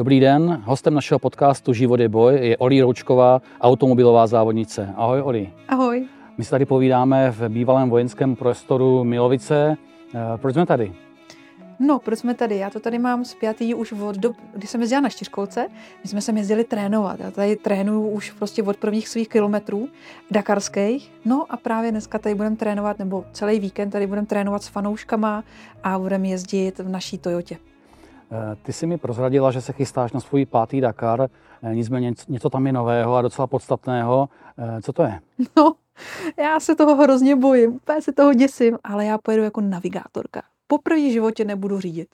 Dobrý den, hostem našeho podcastu Život je boj je Oli Roučková, automobilová závodnice. Ahoj Oli. Ahoj. My se tady povídáme v bývalém vojenském prostoru Milovice. Eh, proč jsme tady? No, proč jsme tady? Já to tady mám zpětý už od dob, kdy jsem jezdila na čtyřkolce. My jsme se jezdili trénovat. Já tady trénuju už prostě od prvních svých kilometrů dakarských. No a právě dneska tady budeme trénovat, nebo celý víkend tady budeme trénovat s fanouškama a budeme jezdit v naší Toyotě. Eh, ty jsi mi prozradila, že se chystáš na svůj pátý Dakar, eh, nicméně něco tam je nového a docela podstatného. Co to je? No, já se toho hrozně bojím, úplně se toho děsím, ale já pojedu jako navigátorka poprvé v životě nebudu řídit.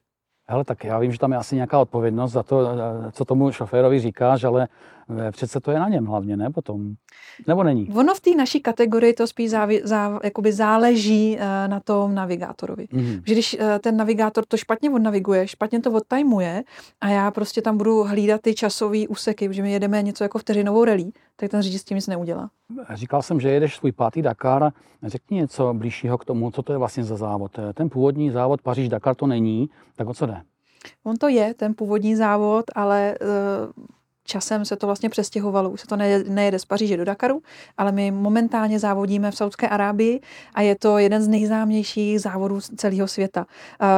Hele, tak já vím, že tam je asi nějaká odpovědnost za to, co tomu šoférovi říkáš, ale eh, přece to je na něm hlavně, ne potom? Nebo není? Ono v té naší kategorii to spíš závi, zá, jakoby záleží uh, na tom navigátorovi. Mm-hmm. Že když uh, ten navigátor to špatně odnaviguje, špatně to odtajmuje a já prostě tam budu hlídat ty časové úseky, že my jedeme něco jako vteřinovou relí, tak ten řidič s tím nic neudělá. Říkal jsem, že jedeš svůj pátý Dakar. Řekni něco blížšího k tomu, co to je vlastně za závod. Ten původní závod Paříž-Dakar to není, tak o co jde? On to je, ten původní závod, ale uh, časem se to vlastně přestěhovalo. Už se to nejede z Paříže do Dakaru, ale my momentálně závodíme v Saudské Arábii a je to jeden z nejznámějších závodů celého světa.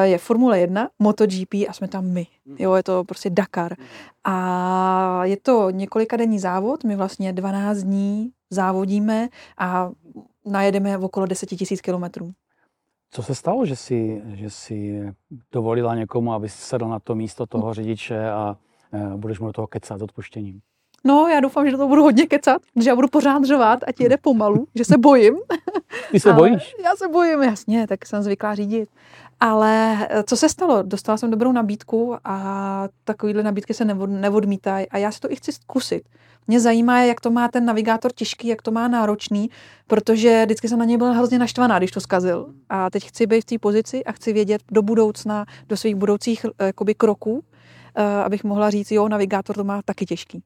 Je Formule 1, MotoGP a jsme tam my. Jo, je to prostě Dakar. A je to několika denní závod, my vlastně 12 dní závodíme a najedeme v okolo 10 tisíc kilometrů. Co se stalo, že si, že si dovolila někomu, aby sedl na to místo toho řidiče a budeš mu do toho kecat s odpuštěním. No, já doufám, že to budu hodně kecat, že já budu pořád řovat a ti jede pomalu, že se bojím. Ty se bojíš? Já se bojím, jasně, tak jsem zvyklá řídit. Ale eh, co se stalo? Dostala jsem dobrou nabídku a takovýhle nabídky se neodmítají a já si to i chci zkusit. Mě zajímá, jak to má ten navigátor těžký, jak to má náročný, protože vždycky jsem na něj byla hrozně naštvaná, když to zkazil. A teď chci být v té pozici a chci vědět do budoucna, do svých budoucích eh, jakoby, kroků, Eh, abych mohla říct, jo, navigátor to má taky těžký.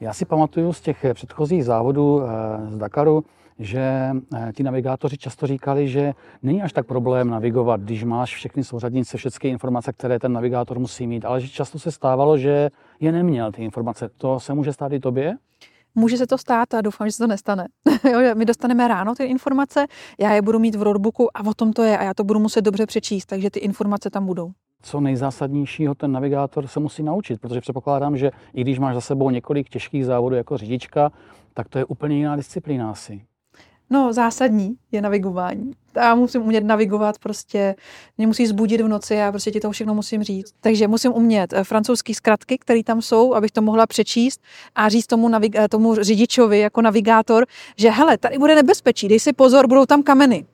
Já si pamatuju z těch předchozích závodů eh, z Dakaru, že eh, ti navigátoři často říkali, že není až tak problém navigovat, když máš všechny souřadnice, všechny informace, které ten navigátor musí mít, ale že často se stávalo, že je neměl ty informace. To se může stát i tobě? Může se to stát a doufám, že se to nestane. my dostaneme ráno ty informace, já je budu mít v roadbooku a o tom to je a já to budu muset dobře přečíst, takže ty informace tam budou co nejzásadnějšího ten navigátor se musí naučit, protože předpokládám, že i když máš za sebou několik těžkých závodů jako řidička, tak to je úplně jiná disciplína asi. No, zásadní je navigování. Já musím umět navigovat, prostě mě musí zbudit v noci, já prostě ti to všechno musím říct. Takže musím umět eh, francouzský zkratky, které tam jsou, abych to mohla přečíst a říct tomu, navig- eh, tomu řidičovi jako navigátor, že hele, tady bude nebezpečí, dej si pozor, budou tam kameny.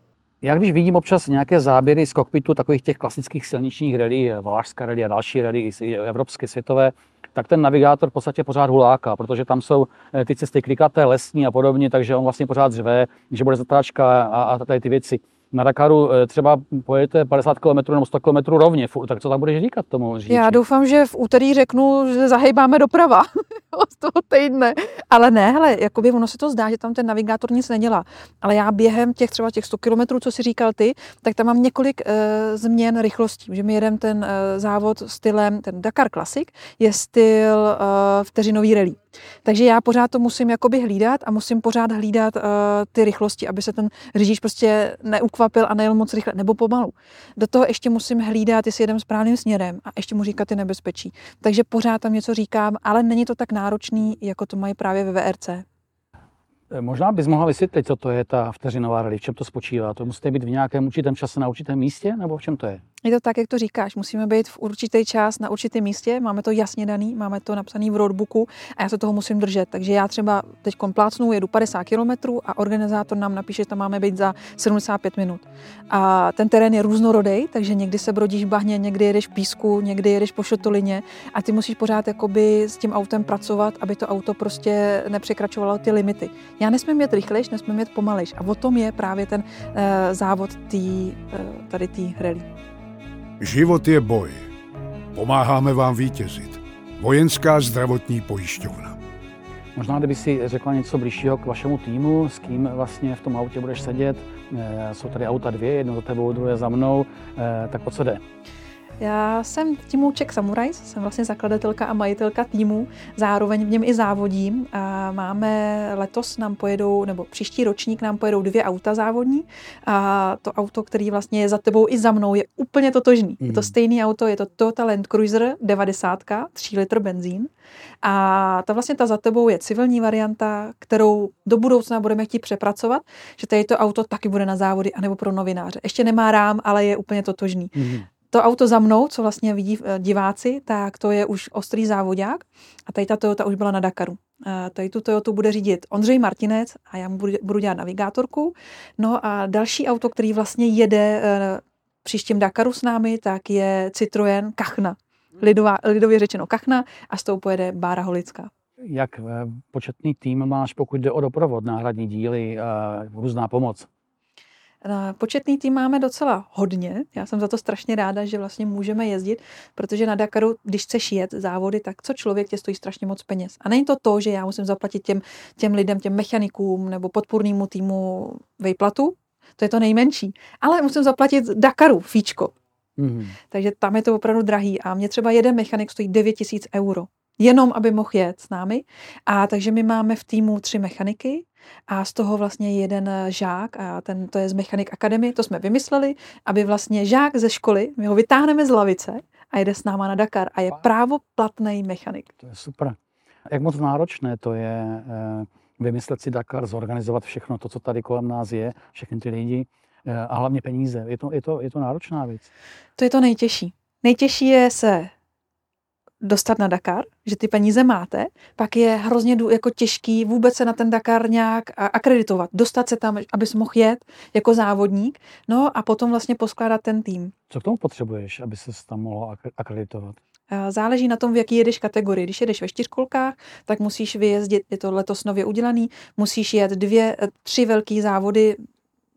Já když vidím občas nějaké záběry z kokpitu takových těch klasických silničních rally, Valašská rally a další rally, evropské, světové, tak ten navigátor v podstatě pořád huláka, protože tam jsou eh, ty cesty klikaté, lesní a podobně, takže on vlastně pořád řve, že bude zatáčka a, a tady ty věci na Dakaru eh, třeba pojedete 50 km nebo 100 km rovně, tak co tam budeš říkat tomu řidiči? Já doufám, že v úterý řeknu, že zahejbáme doprava z toho týdne. Ale ne, hele, jakoby ono se to zdá, že tam ten navigátor nic nedělá. Ale já během těch třeba těch 100 km, co si říkal ty, tak tam mám několik uh, změn rychlostí. Že mi jedem ten uh, závod stylem, ten Dakar Classic, je styl uh, vteřinový rally. Takže já pořád to musím jakoby hlídat a musím pořád hlídat uh, ty rychlosti, aby se ten řidič prostě neukvapil a nejel moc rychle nebo pomalu. Do toho ještě musím hlídat, jestli jedem správným směrem a ještě mu říkat ty nebezpečí. Takže pořád tam něco říkám, ale není to tak náročný, jako to mají právě ve VRC. Eh, možná bys mohla vysvětlit, co to je ta vteřinová rally, v čem to spočívá. To musíte být v nějakém určitém čase na určitém místě, nebo v čem to je? Je to tak, jak to říkáš. Musíme být v určitý čas na určitém místě, máme to jasně daný, máme to napsané v roadbooku a já se toho musím držet. Takže já třeba teď plácnu, jedu 50 km a organizátor nám napíše, že tam máme být za 75 minut. A ten terén je různorodý, takže někdy se brodíš v bahně, někdy jedeš v písku, někdy jedeš po šotolině a ty musíš pořád jakoby s tím autem pracovat, aby to auto prostě nepřekračovalo ty limity. Já nesmím jet rychlejš, nesmím jet pomalejš. A o tom je právě ten uh, závod tý, uh, tady té rally. Život je boj. Pomáháme vám vítězit. Vojenská zdravotní pojišťovna. Možná, kdyby si řekla něco blížšího k vašemu týmu, s kým vlastně v tom autě budeš sedět. Eh, jsou tady auta dvě, jedno za tebou, druhé za mnou. Tak po co jde? Já jsem týmu Czech Samurais, jsem vlastně zakladatelka a majitelka týmu, zároveň v něm i závodím. A máme letos nám pojedou, nebo příští ročník nám pojedou dvě auta závodní a to auto, který vlastně je za tebou i za mnou, je úplně totožný. Mm. Je to Mhm. stejný auto, je to Toyota Land Cruiser 90, 3 litr benzín. A ta vlastně ta za tebou je civilní varianta, kterou do budoucna budeme chtít přepracovat, že tady to auto taky bude na závody anebo pro novináře. Ještě nemá rám, ale je úplně totožný. Mhm. To auto za mnou, co vlastně vidí eh, diváci, tak to je už ostrý závodák a tady ta Toyota už byla na Dakaru. Eh, Tady tu Toyotu bude řídit Ondřej Martinec a já mu budu, budu dělat navigátorku. No a další auto, který vlastně jede eh, příštím Dakaru s námi, tak je Citroën Kachna. Lidová, lidově řečeno Kachna a s tou pojede Bára Holická. Jak početný tým máš, pokud jde o doprovod, náhradní díly, různá pomoc? Početný tým máme docela hodně. Já jsem za to strašně ráda, že vlastně můžeme jezdit, protože na Dakaru, když chceš jet závody, tak co člověk tě stojí strašně moc peněz. A není to to, že já musím zaplatit těm, těm lidem, těm mechanikům nebo podpůrnému týmu vejplatu, to je to nejmenší. Ale musím zaplatit Dakaru fíčko. Mhm. Takže tam je to opravdu drahý. A mě třeba jeden mechanik stojí 9 tisíc euro. Jenom, aby mohl jet s námi. A takže my máme v týmu tři mechaniky a z toho vlastně jeden žák a ten, to je z Mechanik Academy, to jsme vymysleli, aby vlastně žák ze školy, my ho vytáhneme z lavice a jede s náma na Dakar a je právoplatný mechanik. To je super. Jak moc náročné to je eh, vymyslet si Dakar, zorganizovat všechno to, co tady kolem nás je, všechny ty lidi eh, a hlavně peníze. Je to, je to, je to náročná věc. To je to nejtěžší. Nejtěžší je se dostat na Dakar, že ty peníze máte, pak je hrozně jako těžký vůbec se na ten Dakar nějak akreditovat, dostat se tam, abys mohl jet jako závodník, no a potom vlastně poskládat ten tým. Co k tomu potřebuješ, aby se tam mohlo ak- akreditovat? Záleží na tom, v jaký jedeš kategorii. Když jedeš ve čtyřkolkách, tak musíš vyjezdit, je to letos nově udělaný, musíš jet dvě, eh, tři velký závody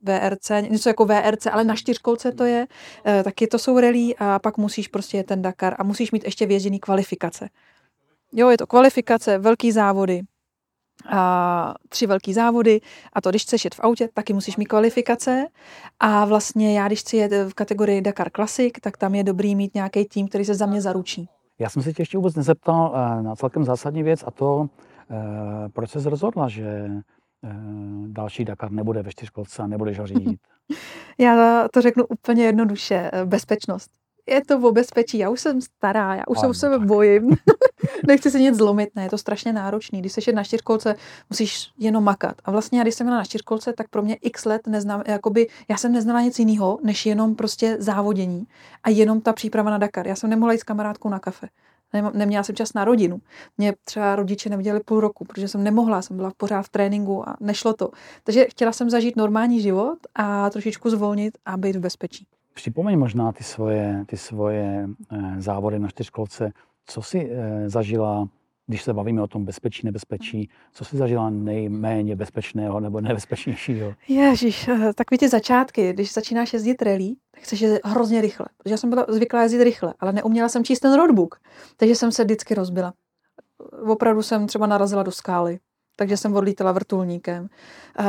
VRC, něco jako VRC, ale na čtyřkolce to je, eh, taky to jsou rally a pak musíš prostě ten Dakar a musíš mít ještě vězděný kvalifikace. Jo, je to kvalifikace, velký závody, a tři velký závody a to, když chceš jet v autě, taky musíš mít kvalifikace a vlastně já, když chci jet v kategorii Dakar Classic, tak tam je dobrý mít nějaký tým, který se za mě zaručí. Já jsem se tě ještě vůbec nezeptal eh, na celkem zásadní věc a to, eh, proč jsi rozhodla, že další Dakar nebude ve čtyřkolce a nebudeš ho řídit. Já to řeknu úplně jednoduše. eh, Bezpečnost. Je to o bezpečí. Já už jsem stará, já už se o sebe bojím. Nechci si nic zlomit, ne, je to strašně náročný. Když jsi na čtyřkolce, musíš jenom makat. A vlastně já, když jsem byla na čtyřkolce, tak pro mě x let neznám, jakoby, já jsem neznala nic jiného, než jenom prostě závodění a jenom ta příprava na Dakar. Já jsem nemohla jít s kamarádkou na kafe. Nem- Neměla jsem čas na rodinu. Mě třeba rodiče neviděli půl roku, protože jsem nemohla, jsem byla pořád v tréninku a nešlo to. Takže chtěla jsem zažít normální život a trošičku zvolnit a být v bezpečí. Připomeň možná ty svoje, ty svoje eh, závody na čtyřkolce. Co jsi eh, zažila, když se bavíme o tom bezpečí, nebezpečí, co jsi zažila nejméně bezpečného nebo nebezpečnějšího? Ježíš, eh, takový ty začátky, když začínáš jezdit rally, chceš jezdit hrozně rychle. Protože já jsem byla zvyklá jezdit rychle, ale neuměla jsem číst ten roadbook, takže jsem se vždycky rozbila. Opravdu jsem třeba narazila do skály, takže jsem odlítala vrtulníkem. Eh,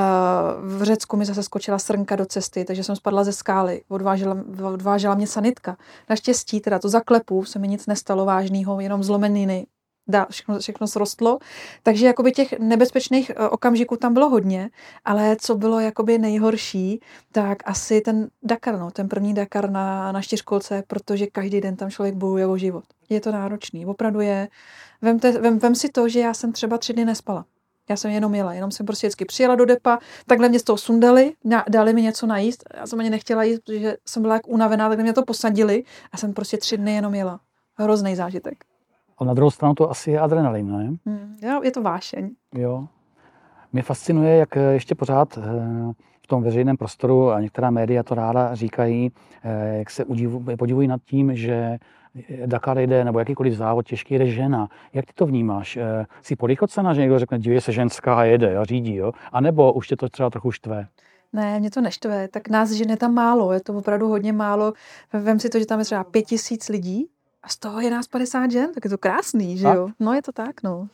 V Řecku mi zase skočila srnka do cesty, takže jsem spadla ze skály, odvážela, odvážela mě sanitka. Naštěstí teda to zaklepu, se mi nic nestalo vážného, jenom zlomeniny, dá, všechno, všechno srostlo. Takže jakoby těch nebezpečných eh, okamžiků tam bylo hodně, ale co bylo jakoby nejhorší, tak asi ten Dakar, no, ten první Dakar na, na čtyřkolce, protože každý den tam člověk bojuje o život. Je to náročný, opravdu je. Vemte, vem, vem si to, že já jsem třeba tři dny nespala. Já jsem jenom jela, jenom jsem prostě vždycky přijela do depa, takhle mě z toho sundali, dali mi něco najíst, já jsem ani nechtěla jíst, protože jsem byla jak unavená, takhle mě to posadili a jsem prostě tři dny jenom jela. Hrozný zážitek. A na druhou stranu to asi je adrenalin, ne? Hmm, jo, je to vášeň. Jo. Mě fascinuje, jak eh, ještě pořád eh, v tom veřejném prostoru a některá média to ráda říkají, eh, jak se udivu, podivují nad tím, že Dakar jde, nebo jakýkoliv závod těžký jede žena. Jak ty to vnímáš? Jsi polichocena, že někdo řekne, dívej se ženská a jede a řídí, jo? A nebo už tě to třeba trochu štve? Ne, mě to neštve, tak nás žen je tam málo, je to opravdu hodně málo. Vem si to, že tam je třeba pět tisíc lidí a z toho je nás 50 žen, tak je to krásný, že jo? No je to tak, no.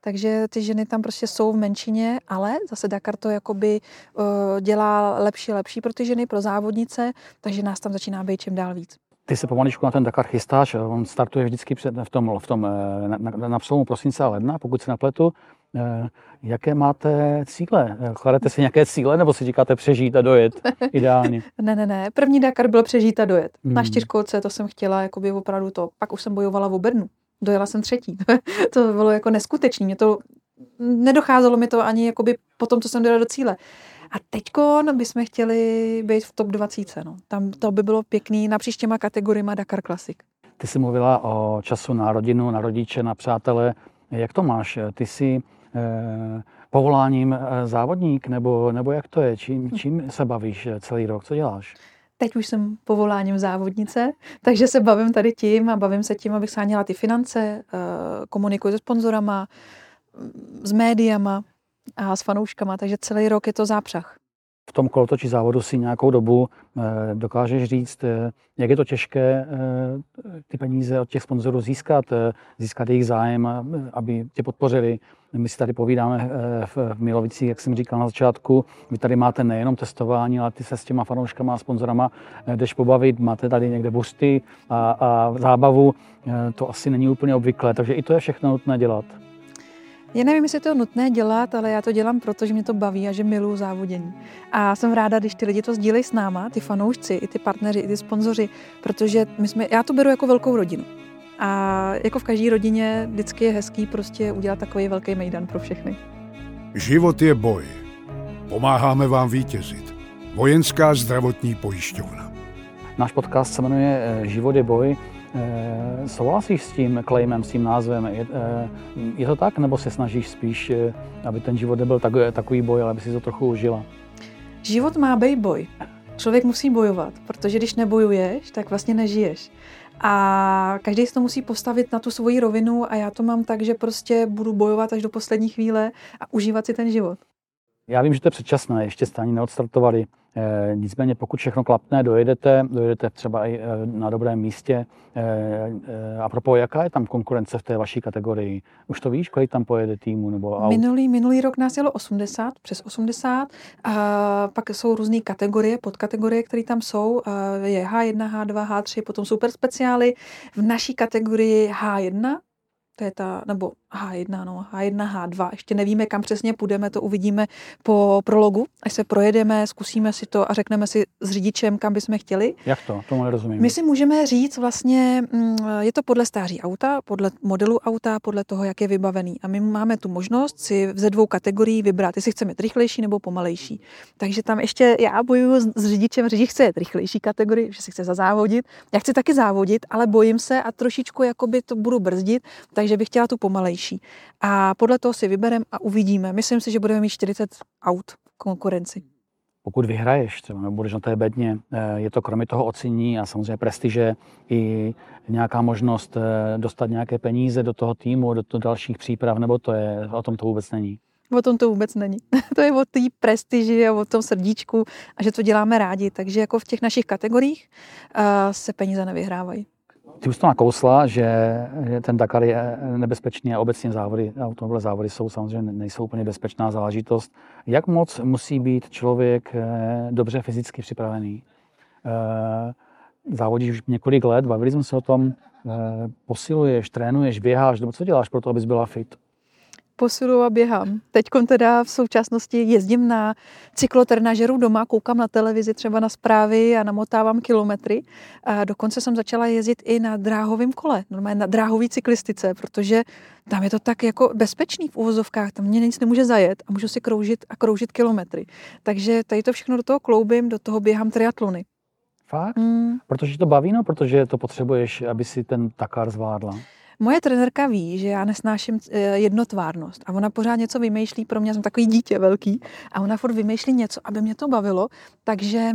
Takže ty ženy tam prostě jsou v menšině, ale zase Dakar to jakoby uh, dělá lepší a lepší pro ty ženy, pro závodnice, takže nás tam začíná být čím dál víc. ty se pomaličku na ten Dakar chystáš, on startuje vždycky před, v tom, v tom eh, na, na, na přelomu prosince a ledna, pokud se napletu. Eh, jaké máte cíle? Kladete si nějaké cíle, nebo si říkáte přežít a dojet ideálně? ne, ne, ne. První Dakar byl přežít a dojet. Hmm. Na čtyřkolce to jsem chtěla jakoby opravdu to. Pak už jsem bojovala v Obernu. Dojela jsem třetí. to bylo jako neskutečné. Mě to nedocházelo mi to ani jakoby po tom, co jsem dojela do cíle. A teďko bychom chtěli být v top 20. No. Tam to by bylo pěkný na příštěma kategoriima Dakar Classic. Ty jsi mluvila o času na rodinu, na rodiče, na přátele. Jak to máš? Ty jsi eh, povoláním eh, závodník, nebo, nebo jak to je? Čím, čím se bavíš celý rok? Co děláš? Teď už jsem povoláním závodnice, takže se bavím tady tím a bavím se tím, abych sáněla ty finance, eh, komunikuji se sponzorama, s médiama, a s fanouškama, takže celý rok je to zápřah. V tom kolotoči závodu si nějakou dobu eh, dokážeš říct, eh, jak je to těžké eh, ty peníze od těch sponzorů získat, získat jejich zájem, aby tě podpořili. My si tady povídáme v Milovicích, jak jsem říkal na začátku, vy tady máte nejenom testování, ale ty se s těma fanouškama a sponzorama jdeš pobavit, máte tady někde busty a, a zábavu, to asi není úplně obvyklé, takže i to je všechno nutné dělat. Já nevím, jestli to je nutné dělat, ale já to dělám, protože mě to baví a že miluju závodění. A jsem ráda, když ty lidi to sdílejí s náma, ty fanoušci, i ty partneři, i ty sponzoři, protože my jsme, já to beru jako velkou rodinu. A jako v každé rodině vždycky je hezký prostě udělat takový velký mejdan pro všechny. Život je boj. Pomáháme vám vítězit. Vojenská zdravotní pojišťovna. Náš podcast se jmenuje eh, Život je boj. Eh, souhlasíš s tím claimem, s tím názvem? Je, eh, je to tak, nebo se snažíš spíš, aby ten život nebyl takový, takový boj, ale aby si to trochu užila? Život má být boj. Člověk musí bojovat, protože když nebojuješ, tak vlastně nežiješ. A každý si to musí postavit na tu svoji rovinu a já to mám tak, že prostě budu bojovat až do poslední chvíle a užívat si ten život. Já vím, že to je předčasné, ještě jste ani neodstartovali. E, nicméně pokud všechno klapne, dojedete, dojedete třeba i e, na dobrém místě. E, e, a propos, jaká je tam konkurence v té vaší kategorii? Už to víš, kolik tam pojede týmu? Nebo aut? Minulý, minulý rok nás jelo 80, přes 80. A pak jsou různé kategorie, podkategorie, které tam jsou. Je H1, H2, H3, potom super speciály. V naší kategorii H1 to je ta, nebo H1, no, H1, H2, ještě nevíme, kam přesně půjdeme, to uvidíme po prologu, až se projedeme, zkusíme si to a řekneme si s řidičem, kam bychom chtěli. Jak to? Tomu nerozumím. My si můžeme říct vlastně, mm, je to podle stáří auta, podle modelu auta, podle toho, jak je vybavený. A my máme tu možnost si ze dvou kategorií vybrat, jestli chceme rychlejší nebo pomalejší. Takže tam ještě já bojuju s, s řidičem, řidič chce jet rychlejší kategorii, že si chce zazávodit. Já chci taky závodit, ale bojím se a trošičku jakoby to budu brzdit, takže bych chtěla tu pomalejší. A podle toho si vybereme a uvidíme. Myslím si, že budeme mít 40 aut v konkurenci. Pokud vyhraješ, třeba nebo budeš na té bedně, eh, je to kromě toho ocení a samozřejmě prestiže i nějaká možnost eh, dostat nějaké peníze do toho týmu, do, do dalších příprav, nebo to je, o tom to vůbec není? O tom to vůbec není. to je o té prestiži a o tom srdíčku a že to děláme rádi. Takže jako v těch našich kategoriích uh, se peníze nevyhrávají. Ty už to nakousla, že, že ten Dakar je nebezpečný a obecně závody, automobilové závody jsou samozřejmě nejsou úplně bezpečná záležitost. Jak moc musí být člověk eh, dobře fyzicky připravený? Eh, závodíš už několik let, bavili jsme se o tom, eh, posiluješ, trénuješ, běháš, nebo co děláš pro to, abys byla fit? Posilu a běhám. Teď teda v současnosti jezdím na cyklotrenažeru doma, koukám na televizi třeba na zprávy a namotávám kilometry. A dokonce jsem začala jezdit i na dráhovém kole, normálně na dráhové cyklistice, protože tam je to tak jako bezpečný v uvozovkách, tam mě nic nemůže zajet a můžu si kroužit a kroužit kilometry. Takže tady to všechno do toho kloubím, do toho běhám triatlony. Fakt? Mm. Protože to baví, no? Protože to potřebuješ, aby si ten takár zvládla. Moje trenérka ví, že já nesnáším eh, jednotvárnost a ona pořád něco vymýšlí, pro mě jsem takový dítě velký a ona furt vymýšlí něco, aby mě to bavilo, takže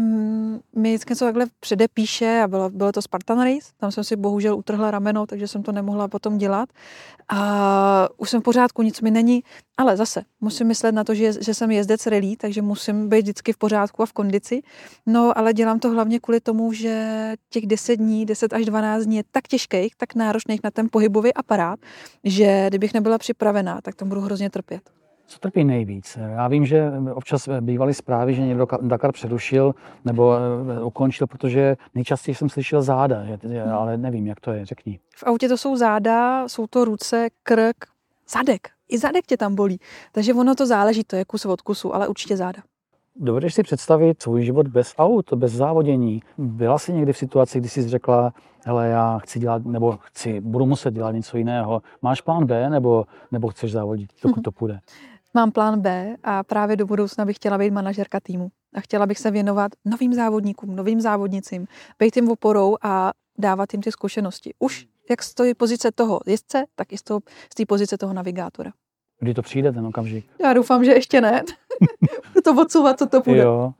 mi vždycky něco takhle předepíše a bylo, bylo to Spartan Race, tam jsem si bohužel utrhla rameno, takže jsem to nemohla potom dělat a už jsem v pořádku, nic mi není, ale zase musím myslet na to, že, že jsem jezdec rally, takže musím být vždycky v pořádku a v kondici. No, ale dělám to hlavně kvůli tomu, že těch 10 dní, 10 až 12 dní je tak těžkých, tak náročných na ten pohybový aparát, že kdybych nebyla připravená, tak tam budu hrozně trpět. Co trpí nejvíc? Já vím, že občas bývaly zprávy, že někdo Dakar přerušil nebo eh, ukončil, protože nejčastěji jsem slyšel záda, ale nevím, jak to je, řekni. V autě to jsou záda, jsou to ruce, krk, zadek. I zadek tě tam bolí. Takže ono to záleží, to je kus od kusu, ale určitě záda. Dovedeš si představit svůj život bez aut, bez závodění? Byla jsi někdy v situaci, kdy jsi řekla, hele, já chci dělat, nebo chci, budu muset dělat něco jiného. Máš plán B, nebo, nebo chceš závodit, dokud to půjde? Mám plán B a právě do budoucna bych chtěla být manažerka týmu. A chtěla bych se věnovat novým závodníkům, novým závodnicím, být jim oporou a dávat jim ty zkušenosti. Už jak stojí pozice toho jezdce, tak i z té pozice toho navigátora. Kdy to přijde ten okamžik? Já doufám, že ještě ne. to odsouvat, co to půjde. Jo.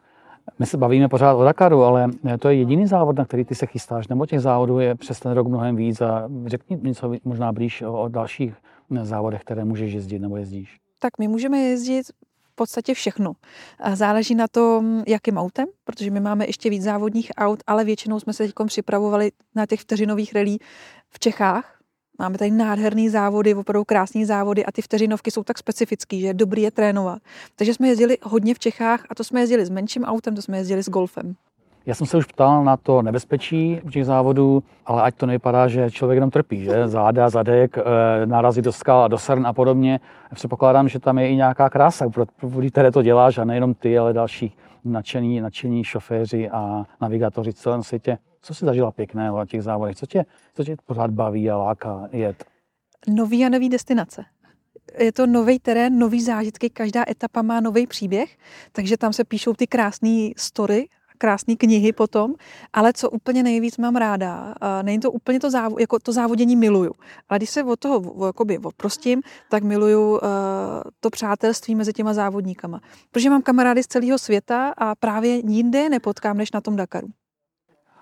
My se bavíme pořád o Dakaru, ale to je jediný závod, na který ty se chystáš, nebo těch závodů je přes ten rok mnohem víc a řekni něco možná blíž o, o dalších závodech, které můžeš jezdit nebo jezdíš. Tak my můžeme jezdit v podstatě všechno. Záleží na tom, jakým autem, protože my máme ještě víc závodních aut, ale většinou jsme se teď připravovali na těch vteřinových relí v Čechách, Máme tady nádherné závody, opravdu krásné závody a ty vteřinovky jsou tak specifický, že je dobrý je trénovat. Takže jsme jezdili hodně v Čechách a to jsme jezdili s menším autem, to jsme jezdili s golfem. Já jsem se už ptal na to nebezpečí u těch závodů, ale ať to nevypadá, že člověk jenom trpí, že záda, zadek, eh, nárazí do skal, do srn a podobně. Předpokládám, že tam je i nějaká krása, pro které to děláš a nejenom ty, ale další nadšení, nadšení šoféři a navigátoři v celém světě. Co jsi zažila pěkného na těch závodech? Co tě, co tě pořád baví a láká jet? Nový a nový destinace. Je to nový terén, nový zážitky, každá etapa má nový příběh, takže tam se píšou ty krásné story, krásné knihy potom, ale co úplně nejvíc mám ráda, není to úplně to, závo, jako to závodění miluju, ale když se od toho jakoby oprostím, tak miluju uh, to přátelství mezi těma závodníkama. Protože mám kamarády z celého světa a právě jinde nepotkám, než na tom Dakaru.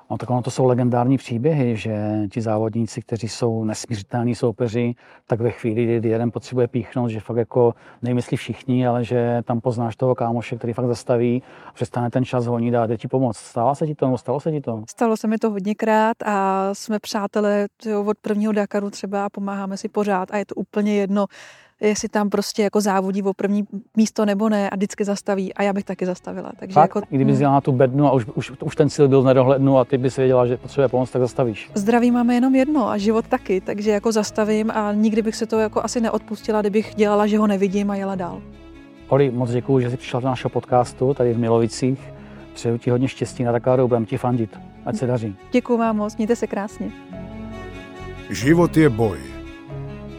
No tak ono to jsou legendární příběhy, že ti závodníci, kteří jsou nesmířitelní soupeři, tak ve chvíli, kdy jeden potřebuje píchnout, že fakt jako nemyslí všichni, ale že tam poznáš toho kámoše, který fakt zastaví, přestane ten čas honit a jde ti pomoct. Stalo se ti to? Stalo se ti to? Stalo se mi to hodněkrát a jsme přátelé od prvního Dakaru třeba a pomáháme si pořád a je to úplně jedno, jestli tam prostě jako závodí o první místo nebo ne a vždycky zastaví a já bych taky zastavila. Takže Fakt? jako, kdyby hmm. na tu bednu a už, už, už ten cíl byl v nedohlednu a ty bys věděla, že potřebuje pomoc, tak zastavíš. Zdraví máme jenom jedno a život taky, takže jako zastavím a nikdy bych se to jako asi neodpustila, kdybych dělala, že ho nevidím a jela dál. Oli, moc děkuji, že jsi přišla do našeho podcastu tady v Milovicích. Přeju ti hodně štěstí na Dakaru, budeme ti fandit. Ať se daří. Děkuji vám moc, mějte se krásně. Život je boj.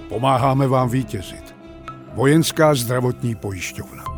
Pomáháme vám vítězit. Vojenská zdravotní pojišťovna.